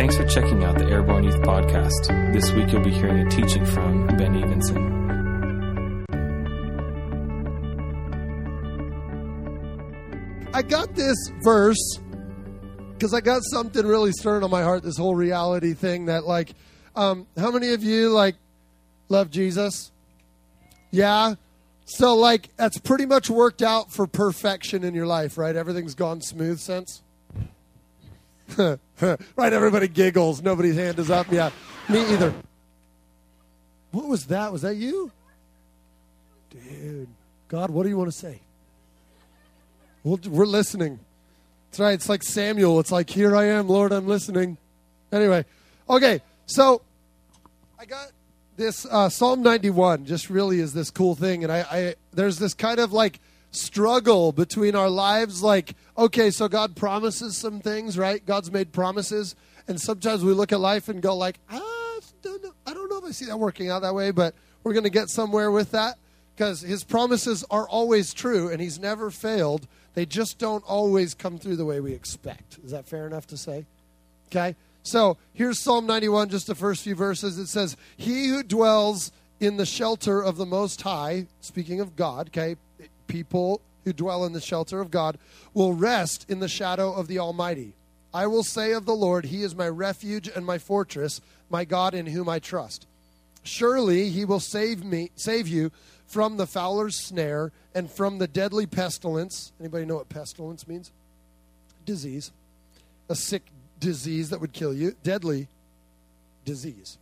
Thanks for checking out the Airborne Youth Podcast. This week you'll be hearing a teaching from Ben Evenson. I got this verse because I got something really stirring on my heart. This whole reality thing that, like, um, how many of you like love Jesus? Yeah. So, like, that's pretty much worked out for perfection in your life, right? Everything's gone smooth since. right? Everybody giggles. Nobody's hand is up. Yeah, me either. What was that? Was that you? Dude, God, what do you want to say? we we're listening. That's right. It's like Samuel. It's like, here I am, Lord, I'm listening. Anyway, okay, so I got this uh, Psalm 91 just really is this cool thing. And I, I there's this kind of like struggle between our lives. Like, okay, so God promises some things, right? God's made promises. And sometimes we look at life and go like, ah, I don't know if I see that working out that way, but we're going to get somewhere with that because his promises are always true and he's never failed. They just don't always come through the way we expect. Is that fair enough to say? Okay? So here's Psalm 91, just the first few verses. It says, He who dwells in the shelter of the Most High, speaking of God, okay, people who dwell in the shelter of God, will rest in the shadow of the Almighty. I will say of the Lord, He is my refuge and my fortress, my God in whom I trust. Surely He will save me, save you from the fowler's snare and from the deadly pestilence. Anybody know what pestilence means? Disease. A sick disease that would kill you. Deadly disease.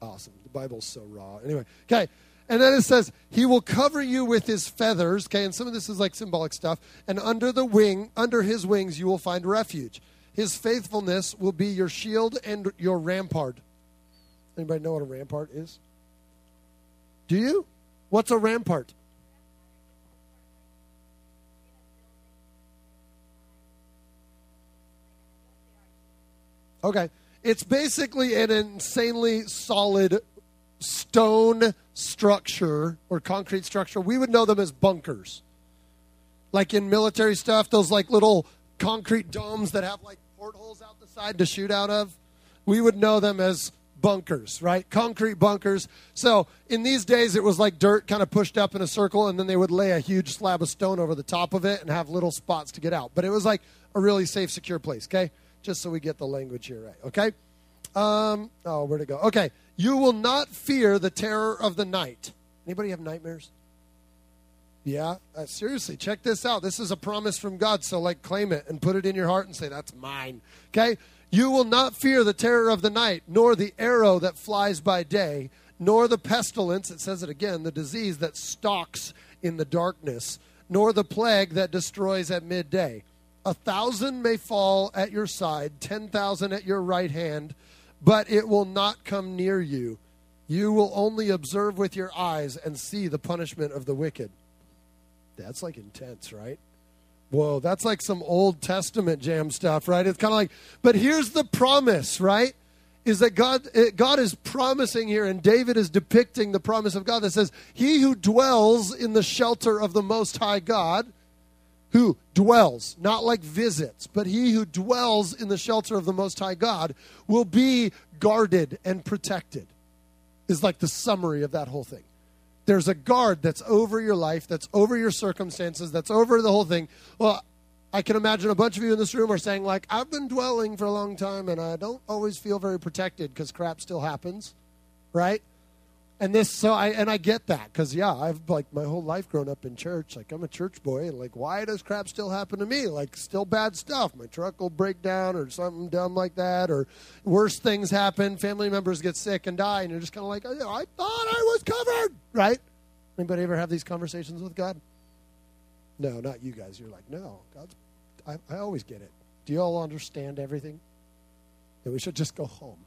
Awesome. The Bible's so raw. Anyway, okay. And then it says, He will cover you with His feathers. Okay, and some of this is like symbolic stuff. And under the wing, under His wings, you will find refuge. His faithfulness will be your shield and your rampart. Anybody know what a rampart is? Do you? What's a rampart? Okay. It's basically an insanely solid stone structure or concrete structure. We would know them as bunkers. Like in military stuff, those like little concrete domes that have like portholes out the side to shoot out of. We would know them as bunkers, right? Concrete bunkers. So in these days, it was like dirt kind of pushed up in a circle, and then they would lay a huge slab of stone over the top of it and have little spots to get out. But it was like a really safe, secure place, okay? Just so we get the language here right, okay? Um, oh, where'd it go? Okay. You will not fear the terror of the night. Anybody have nightmares? Yeah, uh, seriously, check this out. This is a promise from God, so like claim it and put it in your heart and say, That's mine. Okay? You will not fear the terror of the night, nor the arrow that flies by day, nor the pestilence, it says it again, the disease that stalks in the darkness, nor the plague that destroys at midday. A thousand may fall at your side, ten thousand at your right hand, but it will not come near you. You will only observe with your eyes and see the punishment of the wicked. That's like intense, right? Whoa, that's like some Old Testament jam stuff, right? It's kind of like, but here's the promise, right? Is that God, eh, God is promising here, and David is depicting the promise of God that says, He who dwells in the shelter of the Most High God, who dwells, not like visits, but he who dwells in the shelter of the Most High God will be guarded and protected, is like the summary of that whole thing. There's a guard that's over your life, that's over your circumstances, that's over the whole thing. Well, I can imagine a bunch of you in this room are saying, like, I've been dwelling for a long time and I don't always feel very protected because crap still happens, right? And this so i and i get that because yeah i've like my whole life grown up in church like i'm a church boy and like why does crap still happen to me? Like still bad stuff. My truck will break down or something dumb like that or worse things happen family members get sick and die and you're just kind of like i thought i was covered! Right? Anybody ever have these conversations with god? No not you guys. You're like no god's i, I always get it. Do you all understand everything? That we should just go home.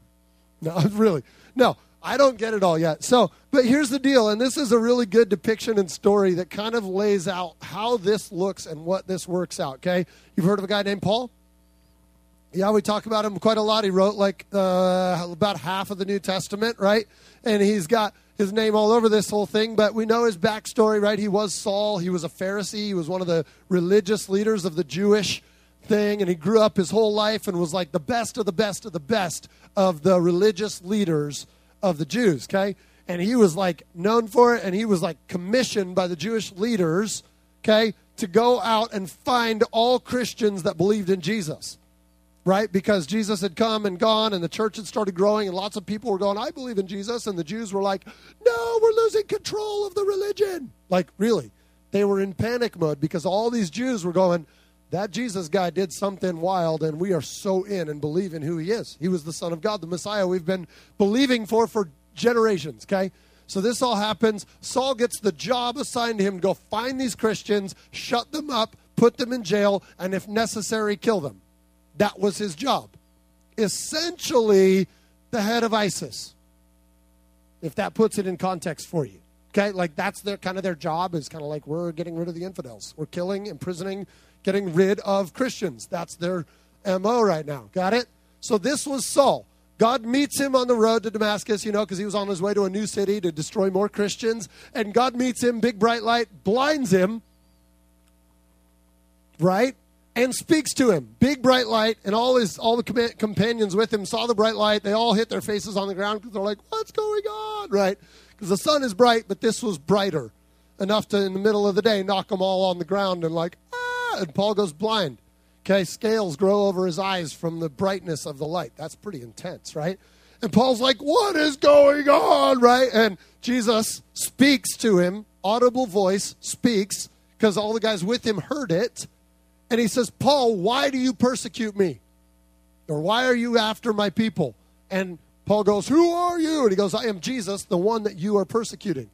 No really. No I don't get it all yet. So, but here's the deal, and this is a really good depiction and story that kind of lays out how this looks and what this works out. Okay, you've heard of a guy named Paul? Yeah, we talk about him quite a lot. He wrote like uh, about half of the New Testament, right? And he's got his name all over this whole thing, but we know his backstory, right? He was Saul. He was a Pharisee. He was one of the religious leaders of the Jewish thing, and he grew up his whole life and was like the best of the best of the best of the religious leaders of the Jews, okay? And he was like known for it, and he was like commissioned by the Jewish leaders, okay, to go out and find all Christians that believed in Jesus right? Because Jesus had come and gone and the church had started growing and lots of people were going, I believe in Jesus. And the Jews were like, no, we're losing control of the religion. Like, really? They were in panic mode because all these Jews were going, that Jesus guy did something wild and we are so in and believe in who he is. He was the Son of God, the Messiah we've been believing for for generations, okay? So this all happens. Saul gets the job assigned to him to go find these Christians, shut them up, put them in jail, and if necessary, kill them. That was his job. Essentially, the head of ISIS, if that puts it in context for you. Okay, like that's their kind of their job is kind of like we're getting rid of the infidels. We're killing, imprisoning, getting rid of Christians. That's their MO right now. Got it? So this was Saul. God meets him on the road to Damascus, you know, because he was on his way to a new city to destroy more Christians. And God meets him, big bright light, blinds him, right? and speaks to him. Big bright light, and all his all the com- companions with him saw the bright light. They all hit their faces on the ground because they're like, "What's going on?" Right? Because the sun is bright, but this was brighter enough to, in the middle of the day, knock them all on the ground and like, And Paul goes blind. Okay, scales grow over his eyes from the brightness of the light. That's pretty intense, right? And Paul's like, "What is going on?" Right? And Jesus speaks to him, audible voice speaks because all the guys with him heard it and he says, Paul, why do you persecute me? Or why are you after my people? And Paul goes, Who are you? And he goes, I am Jesus, the one that you are persecuting.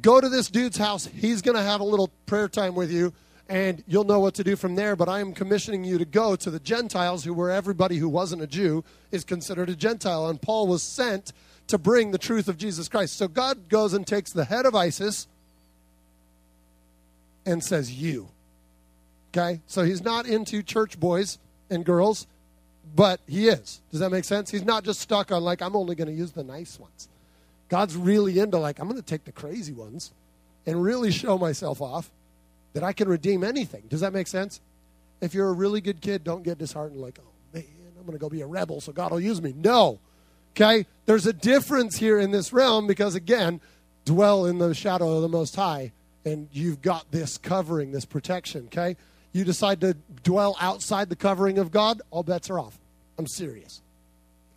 Go to this dude's house. He's going to have a little prayer time with you, and you'll know what to do from there. But I am commissioning you to go to the Gentiles, who were everybody who wasn't a Jew is considered a Gentile. And Paul was sent to bring the truth of Jesus Christ. So God goes and takes the head of ISIS and says, You. Okay? So he's not into church boys and girls, but he is. Does that make sense? He's not just stuck on, like, I'm only going to use the nice ones. God's really into, like, I'm going to take the crazy ones and really show myself off that I can redeem anything. Does that make sense? If you're a really good kid, don't get disheartened, like, oh, man, I'm going to go be a rebel so God will use me. No. Okay? There's a difference here in this realm because, again, dwell in the shadow of the Most High, and you've got this covering, this protection. Okay? you decide to dwell outside the covering of God, all bets are off. I'm serious.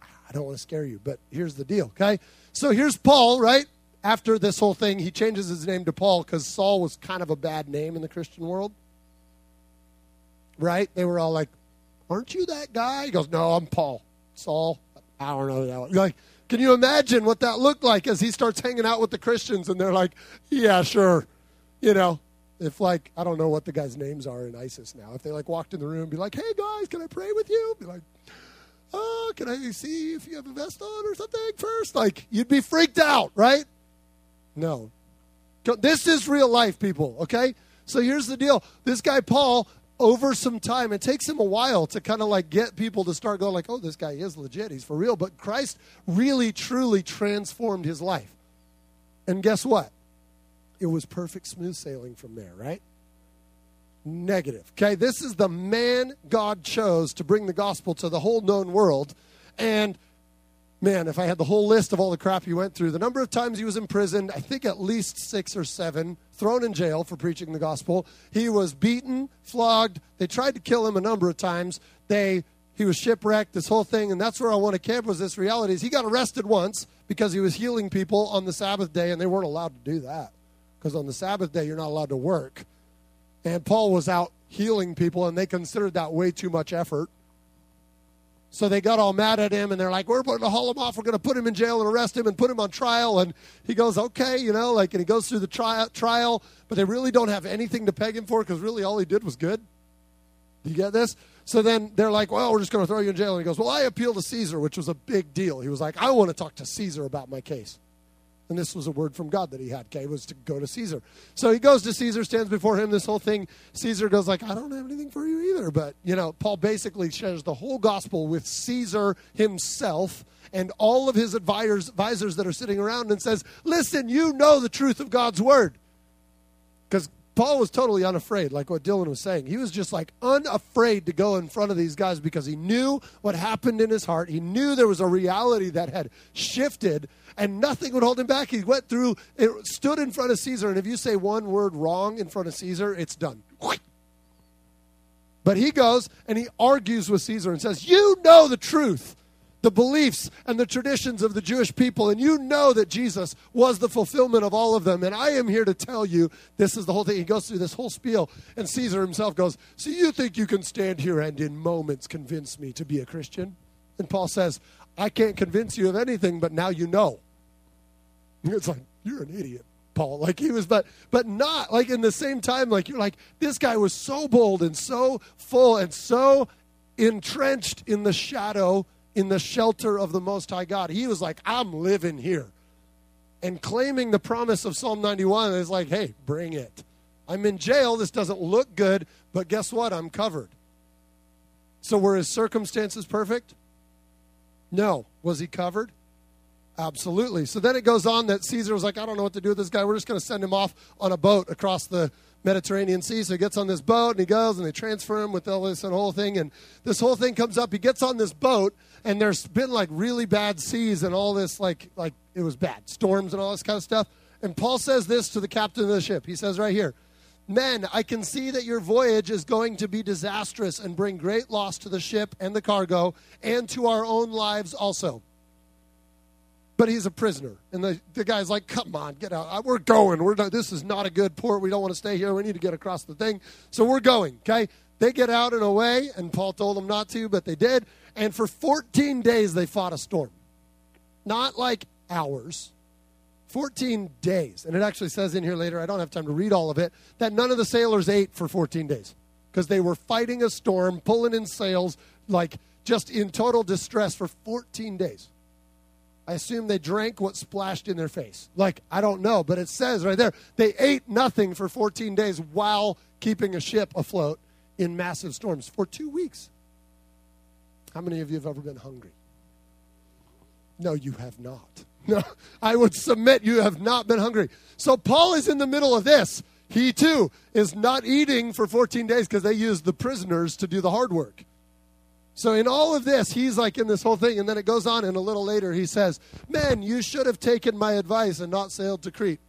I don't want to scare you, but here's the deal, okay? So here's Paul, right? After this whole thing, he changes his name to Paul because Saul was kind of a bad name in the Christian world. Right? They were all like, Aren't you that guy? He goes, No, I'm Paul. Saul, I don't know that one. Like, can you imagine what that looked like as he starts hanging out with the Christians and they're like, Yeah, sure. You know, if like I don't know what the guys' names are in ISIS now. If they like walked in the room, be like, "Hey guys, can I pray with you?" Be like, "Oh, can I see if you have a vest on or something first? Like you'd be freaked out, right? No, this is real life, people. Okay, so here's the deal: this guy Paul, over some time, it takes him a while to kind of like get people to start going like, "Oh, this guy is legit. He's for real." But Christ really, truly transformed his life, and guess what? it was perfect smooth sailing from there, right? Negative. Okay, this is the man God chose to bring the gospel to the whole known world. And man, if I had the whole list of all the crap he went through, the number of times he was imprisoned, I think at least six or seven, thrown in jail for preaching the gospel. He was beaten, flogged. They tried to kill him a number of times. They he was shipwrecked, this whole thing, and that's where I want to camp was this reality is he got arrested once because he was healing people on the Sabbath day, and they weren't allowed to do that because on the Sabbath day, you're not allowed to work. And Paul was out healing people, and they considered that way too much effort. So they got all mad at him, and they're like, "We're going to haul him off. We're going to put him in jail and arrest him and put him on trial." And he goes, "Okay, you know," like, and he goes through the tri- trial, but they really don't have anything to peg him for because really all he did was good. Do you get this? So then they're like, "Well, we're just going to throw you in jail." And he goes, "Well, I appeal to Caesar," which was a big deal. He was like, "I want to talk to Caesar about my case." And this was a word from God that he had, okay, was to go to Caesar. So he goes to Caesar, stands before him, this whole thing. Caesar goes like, I don't have anything for you either. But, you know, Paul basically shares the whole gospel with Caesar himself and all of his advisors, advisors that are sitting around and says, listen, you know the truth of God's word. Because Paul was totally unafraid, like what Dylan was saying. He was just like unafraid to go in front of these guys because he knew what happened in his heart. He knew there was a reality that had shifted and nothing would hold him back. He went through, it stood in front of Caesar, and if you say one word wrong in front of Caesar, it's done. But he goes and he argues with Caesar and says, You know the truth the beliefs and the traditions of the Jewish people, and you know that Jesus was the fulfillment of all of them. And I am here to tell you this is the whole thing. He goes through this whole spiel, and Caesar himself goes, So you think you can stand here and in moments convince me to be a Christian? And Paul says, I can't convince you of anything, but now you know. It's like, You're an idiot. Paul. Like he was, but but not like in the same time. Like you're like this guy was so bold and so full and so entrenched in the shadow in the shelter of the Most High God. He was like, I'm living here. And claiming the promise of Psalm 91 is like, hey, bring it. I'm in jail. This doesn't look good, but guess what? I'm covered. So were his circumstances perfect? No. Was he covered? Absolutely. So then it goes on that Caesar was like, I don't know what to do with this guy. We're just going to send him off on a boat across the Mediterranean Sea. So he gets on this boat and he goes and they transfer him with all this and whole thing. And this whole thing comes up. He gets on this boat and there's been like really bad seas and all this like like it was bad storms and all this kind of stuff and paul says this to the captain of the ship he says right here men i can see that your voyage is going to be disastrous and bring great loss to the ship and the cargo and to our own lives also but he's a prisoner. And the, the guy's like come on get out. We're going. We're not, this is not a good port. We don't want to stay here. We need to get across the thing. So we're going okay? They get out and away and paul told them not to but they did. And for 14 days, they fought a storm. Not like hours, 14 days. And it actually says in here later, I don't have time to read all of it, that none of the sailors ate for 14 days. Because they were fighting a storm, pulling in sails, like just in total distress for 14 days. I assume they drank what splashed in their face. Like, I don't know, but it says right there, they ate nothing for 14 days while keeping a ship afloat in massive storms for two weeks. How many of you have ever been hungry? No, you have not. No, I would submit you have not been hungry. So Paul is in the middle of this. He too is not eating for 14 days because they used the prisoners to do the hard work. So in all of this, he's like in this whole thing, and then it goes on, and a little later he says, "Men, you should have taken my advice and not sailed to Crete."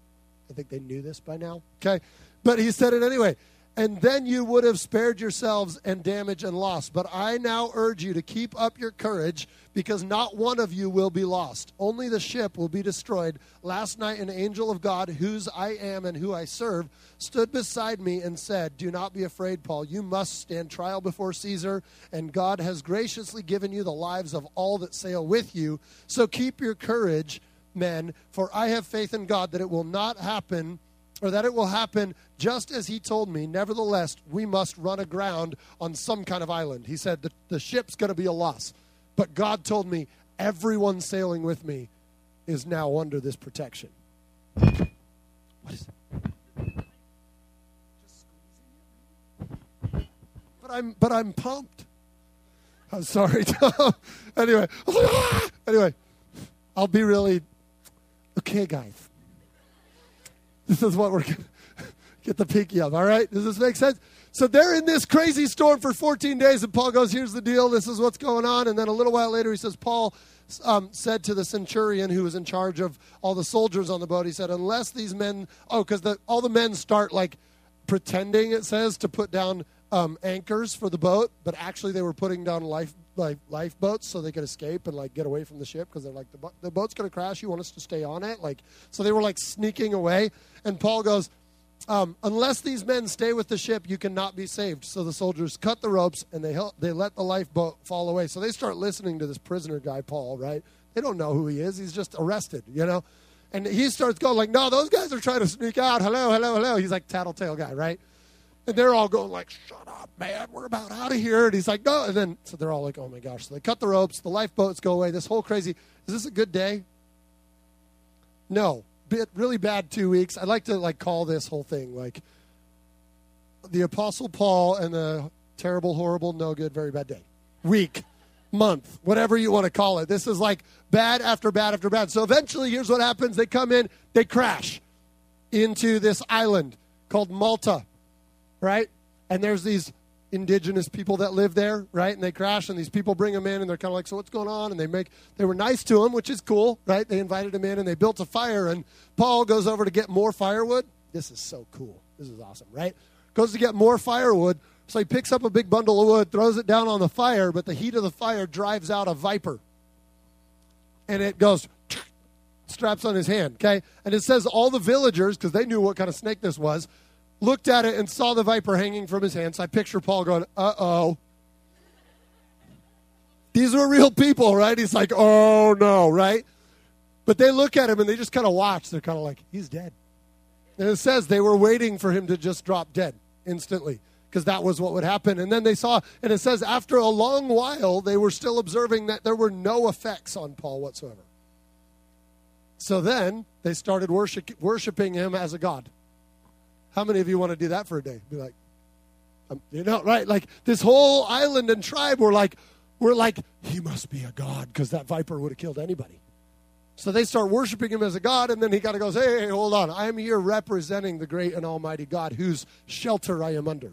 I think they knew this by now. Okay, but he said it anyway and then you would have spared yourselves and damage and loss. But I now urge you to keep up your courage, because not one of you will be lost. Only the ship will be destroyed. Last night, an angel of God, whose I am and who I serve, stood beside me and said, Do not be afraid, Paul. You must stand trial before Caesar, and God has graciously given you the lives of all that sail with you. So keep your courage, men, for I have faith in God that it will not happen or that it will happen just as he told me. Nevertheless, we must run aground on some kind of island. He said the, the ship's going to be a loss. But God told me everyone sailing with me is now under this protection. What is that? But I'm but I'm pumped. I'm sorry, Tom. anyway, anyway, I'll be really okay, guys. This is what we're going to get the pinky up. All right? Does this make sense? So they're in this crazy storm for 14 days, and Paul goes, Here's the deal. This is what's going on. And then a little while later, he says, Paul um, said to the centurion who was in charge of all the soldiers on the boat, he said, Unless these men, oh, because all the men start like pretending, it says, to put down um, anchors for the boat, but actually they were putting down life like lifeboats so they could escape and like get away from the ship because they're like the, the boat's going to crash. You want us to stay on it? Like so they were like sneaking away. And Paul goes, um, unless these men stay with the ship, you cannot be saved. So the soldiers cut the ropes and they help, they let the lifeboat fall away. So they start listening to this prisoner guy, Paul. Right? They don't know who he is. He's just arrested. You know. And he starts going like, no, those guys are trying to sneak out. Hello, hello, hello. He's like tattletale guy, right? And they're all going like, "Shut up, man! We're about out of here." And he's like, "No!" And then so they're all like, "Oh my gosh!" So they cut the ropes. The lifeboats go away. This whole crazy. Is this a good day? No, bit really bad two weeks. I like to like call this whole thing like the Apostle Paul and the terrible, horrible, no good, very bad day, week, month, whatever you want to call it. This is like bad after bad after bad. So eventually, here's what happens: they come in, they crash into this island called Malta, right? And there's these indigenous people that live there, right? And they crash, and these people bring them in, and they're kind of like, "So what's going on?" And they make they were nice to him, which is cool, right? They invited him in, and they built a fire. And Paul goes over to get more firewood. This is so cool. This is awesome, right? Goes to get more firewood. So he picks up a big bundle of wood, throws it down on the fire, but the heat of the fire drives out a viper. And it goes straps on his hand, okay? And it says all the villagers, because they knew what kind of snake this was, looked at it and saw the viper hanging from his hands. I picture Paul going, uh oh. These were real people, right? He's like, oh no, right? But they look at him and they just kind of watch. They're kind of like, he's dead. And it says they were waiting for him to just drop dead instantly because that was what would happen. And then they saw, and it says after a long while, they were still observing that there were no effects on Paul whatsoever. So then they started worship, worshiping him as a god. How many of you want to do that for a day? Be like, um, you know, right? Like this whole island and tribe were like, we're like, he must be a god because that viper would have killed anybody. So they start worshiping him as a god, and then he kind of goes, hey, hey, hold on. I am here representing the great and almighty God whose shelter I am under.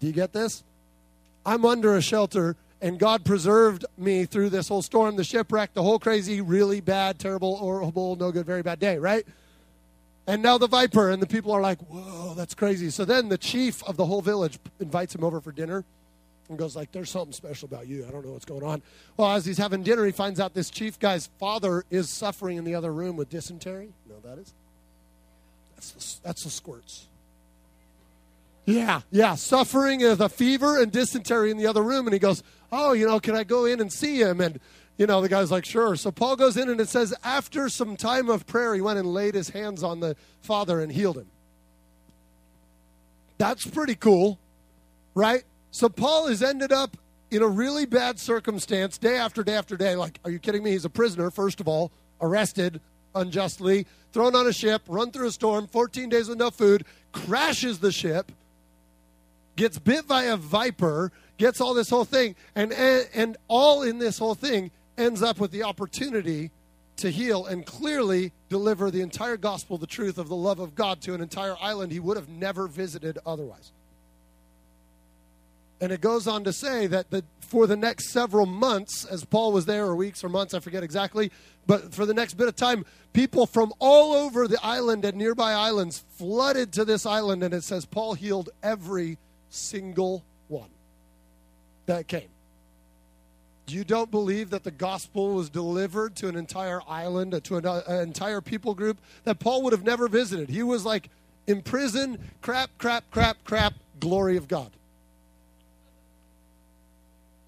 Do you get this? I'm under a shelter and God preserved me through this whole storm, the shipwreck, the whole crazy, really bad, terrible, horrible, no good, very bad day, right? And now the viper, and the people are like, whoa, that's crazy. So then the chief of the whole village invites him over for dinner and goes like, there's something special about you. I don't know what's going on. Well, as he's having dinner, he finds out this chief guy's father is suffering in the other room with dysentery. Know that is? That's the, that's the squirts. Yeah, yeah, suffering with a fever and dysentery in the other room. And he goes, Oh, you know, can I go in and see him? And, you know, the guy's like, Sure. So Paul goes in and it says, After some time of prayer, he went and laid his hands on the father and healed him. That's pretty cool, right? So Paul has ended up in a really bad circumstance day after day after day. Like, are you kidding me? He's a prisoner, first of all, arrested unjustly, thrown on a ship, run through a storm, 14 days with no food, crashes the ship gets bit by a viper, gets all this whole thing, and, and, and all in this whole thing ends up with the opportunity to heal and clearly deliver the entire gospel, the truth of the love of God to an entire island he would have never visited otherwise. And it goes on to say that the, for the next several months, as Paul was there, or weeks or months, I forget exactly, but for the next bit of time, people from all over the island and nearby islands flooded to this island. And it says Paul healed every single one that came. You don't believe that the gospel was delivered to an entire island, to an, uh, an, entire people group that Paul would have never visited. He was like in prison, crap, crap, crap, crap, glory of God.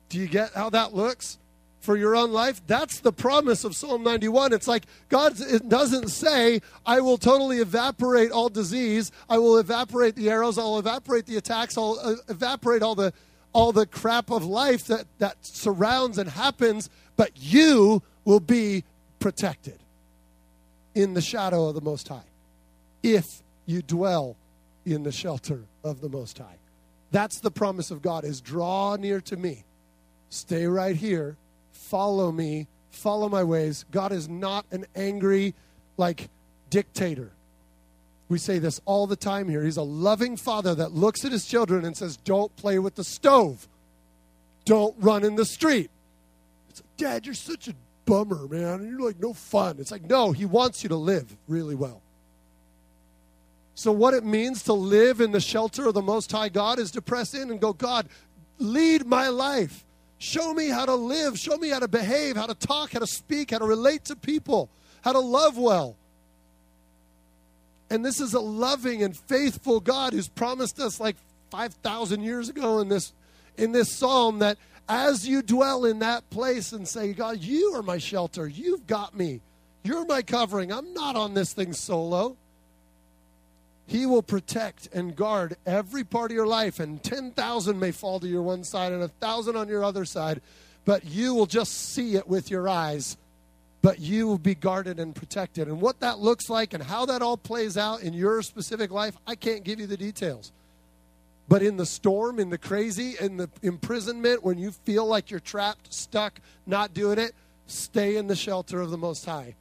Do you get how that looks? for your own life. That's the promise of Psalm 91. It's like God it doesn't say, I will totally evaporate all disease. I will evaporate the arrows. I'll evaporate the attacks. I'll uh, evaporate all the, all the crap of life that, that surrounds and happens. But you will be protected in the shadow of the Most High if you dwell in the shelter of the Most High. That's the promise of God is draw near to me. Stay right here follow me, follow my ways. God is not an angry, like, dictator. We say this all the time here. He's a loving father that looks at his children and says, Don't play with the stove. Don't run in the street. It's like, Dad, you're such a bummer, man. You're like, no fun. It's like, no, he wants you to live really well. So, what it means to live in the shelter of the Most High God is to press in and go, God, lead my life. Show me how to live. Show me how to behave, how to talk, how to speak, how to relate to people, how to love well. And this is a loving and faithful God who's promised us like 5,000 years ago in this, in this psalm that as you dwell in that place and say, God, you are my shelter. You've got me. You're my covering. I'm not on this thing solo. He will protect and guard every part of your life, and 10,000 may fall to your one side and a 1,000 on your other side, but you will just see it with your eyes. But you will be guarded and protected. And what that looks like and how that all plays out in your specific life, I can't give you the details. But in the storm, in the crazy, in the imprisonment, when you feel like you're trapped, stuck, not doing it, stay in the shelter of the Most High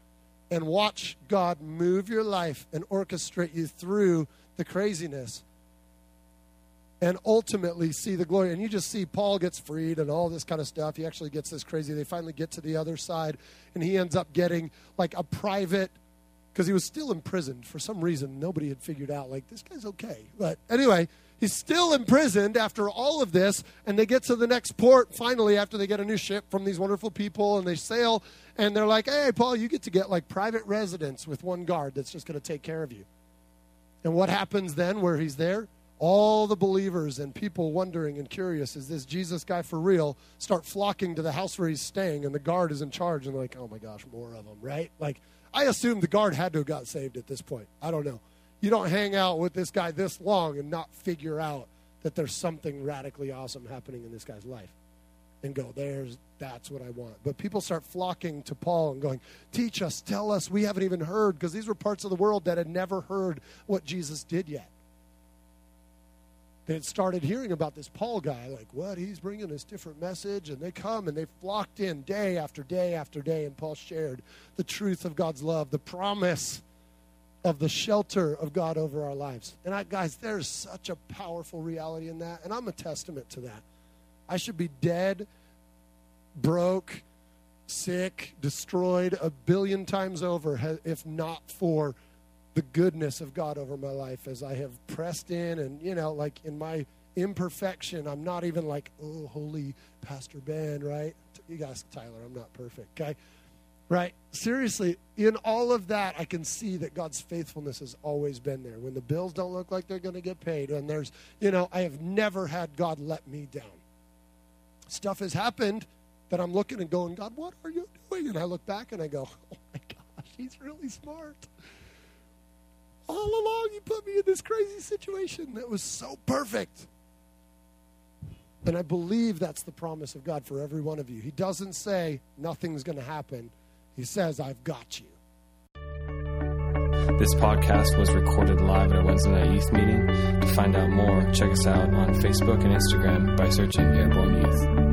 and watch God move your life and orchestrate you through the craziness and ultimately see the glory. And you just see Paul gets freed and all this kind of stuff. He actually gets this crazy. They finally get to the other side, and he ends up getting like a private, because he was still imprisoned for some reason. Nobody had figured out, like, this guy's okay. But anyway, he's still imprisoned after all of this, and they get to the next port finally after they get a new ship from these wonderful people, and they sail, and they're like, hey, Paul, you get to get like private residence with one guard that's just going to take care of you. And what happens then where he's there? All the believers and people wondering and curious is this jesus guy for real? Start flocking to the house where he's staying and the guard is in charge and like oh my gosh more of them right? Like i assume the guard had to have got saved at this point. I don't know. You don't hang out with this guy this long and not figure out that there's something radically awesome happening in this guy's life and go there's that's what i want. But people start flocking to paul and going teach us tell us we haven't even heard because these were parts of the world that had never heard what jesus did yet they started hearing about this Paul guy, like, what? He's bringing this different message. And they come and they flocked in day after day after day. And Paul shared the truth of God's love, the promise of the shelter of God over our lives. And I, guys, there's such a powerful reality in that. And I'm a testament to that. I should be dead, broke, sick, destroyed a billion times over if not for the goodness of God over my life as I have pressed in and, you know, like in my imperfection, I'm not even like, oh, holy Pastor Ben, right? You guys, Tyler, I'm not perfect, okay? Right? Seriously, in all of that, I can see that God's faithfulness has always been there. When the bills don't look like they're going to get paid, and there's, you know, I have never had God let me down. Stuff has happened that I'm looking and going, God, what are you doing? And I look back and I go, oh my gosh, he's really smart all along you put me in this crazy situation that was so perfect. And I believe that's the promise of God for every one of you. He doesn't say nothing's going to happen, He says, I've got you. This podcast was recorded live at Wednesday night youth meeting. To find out more, check us out on Facebook and Instagram by searching Airborne Youth.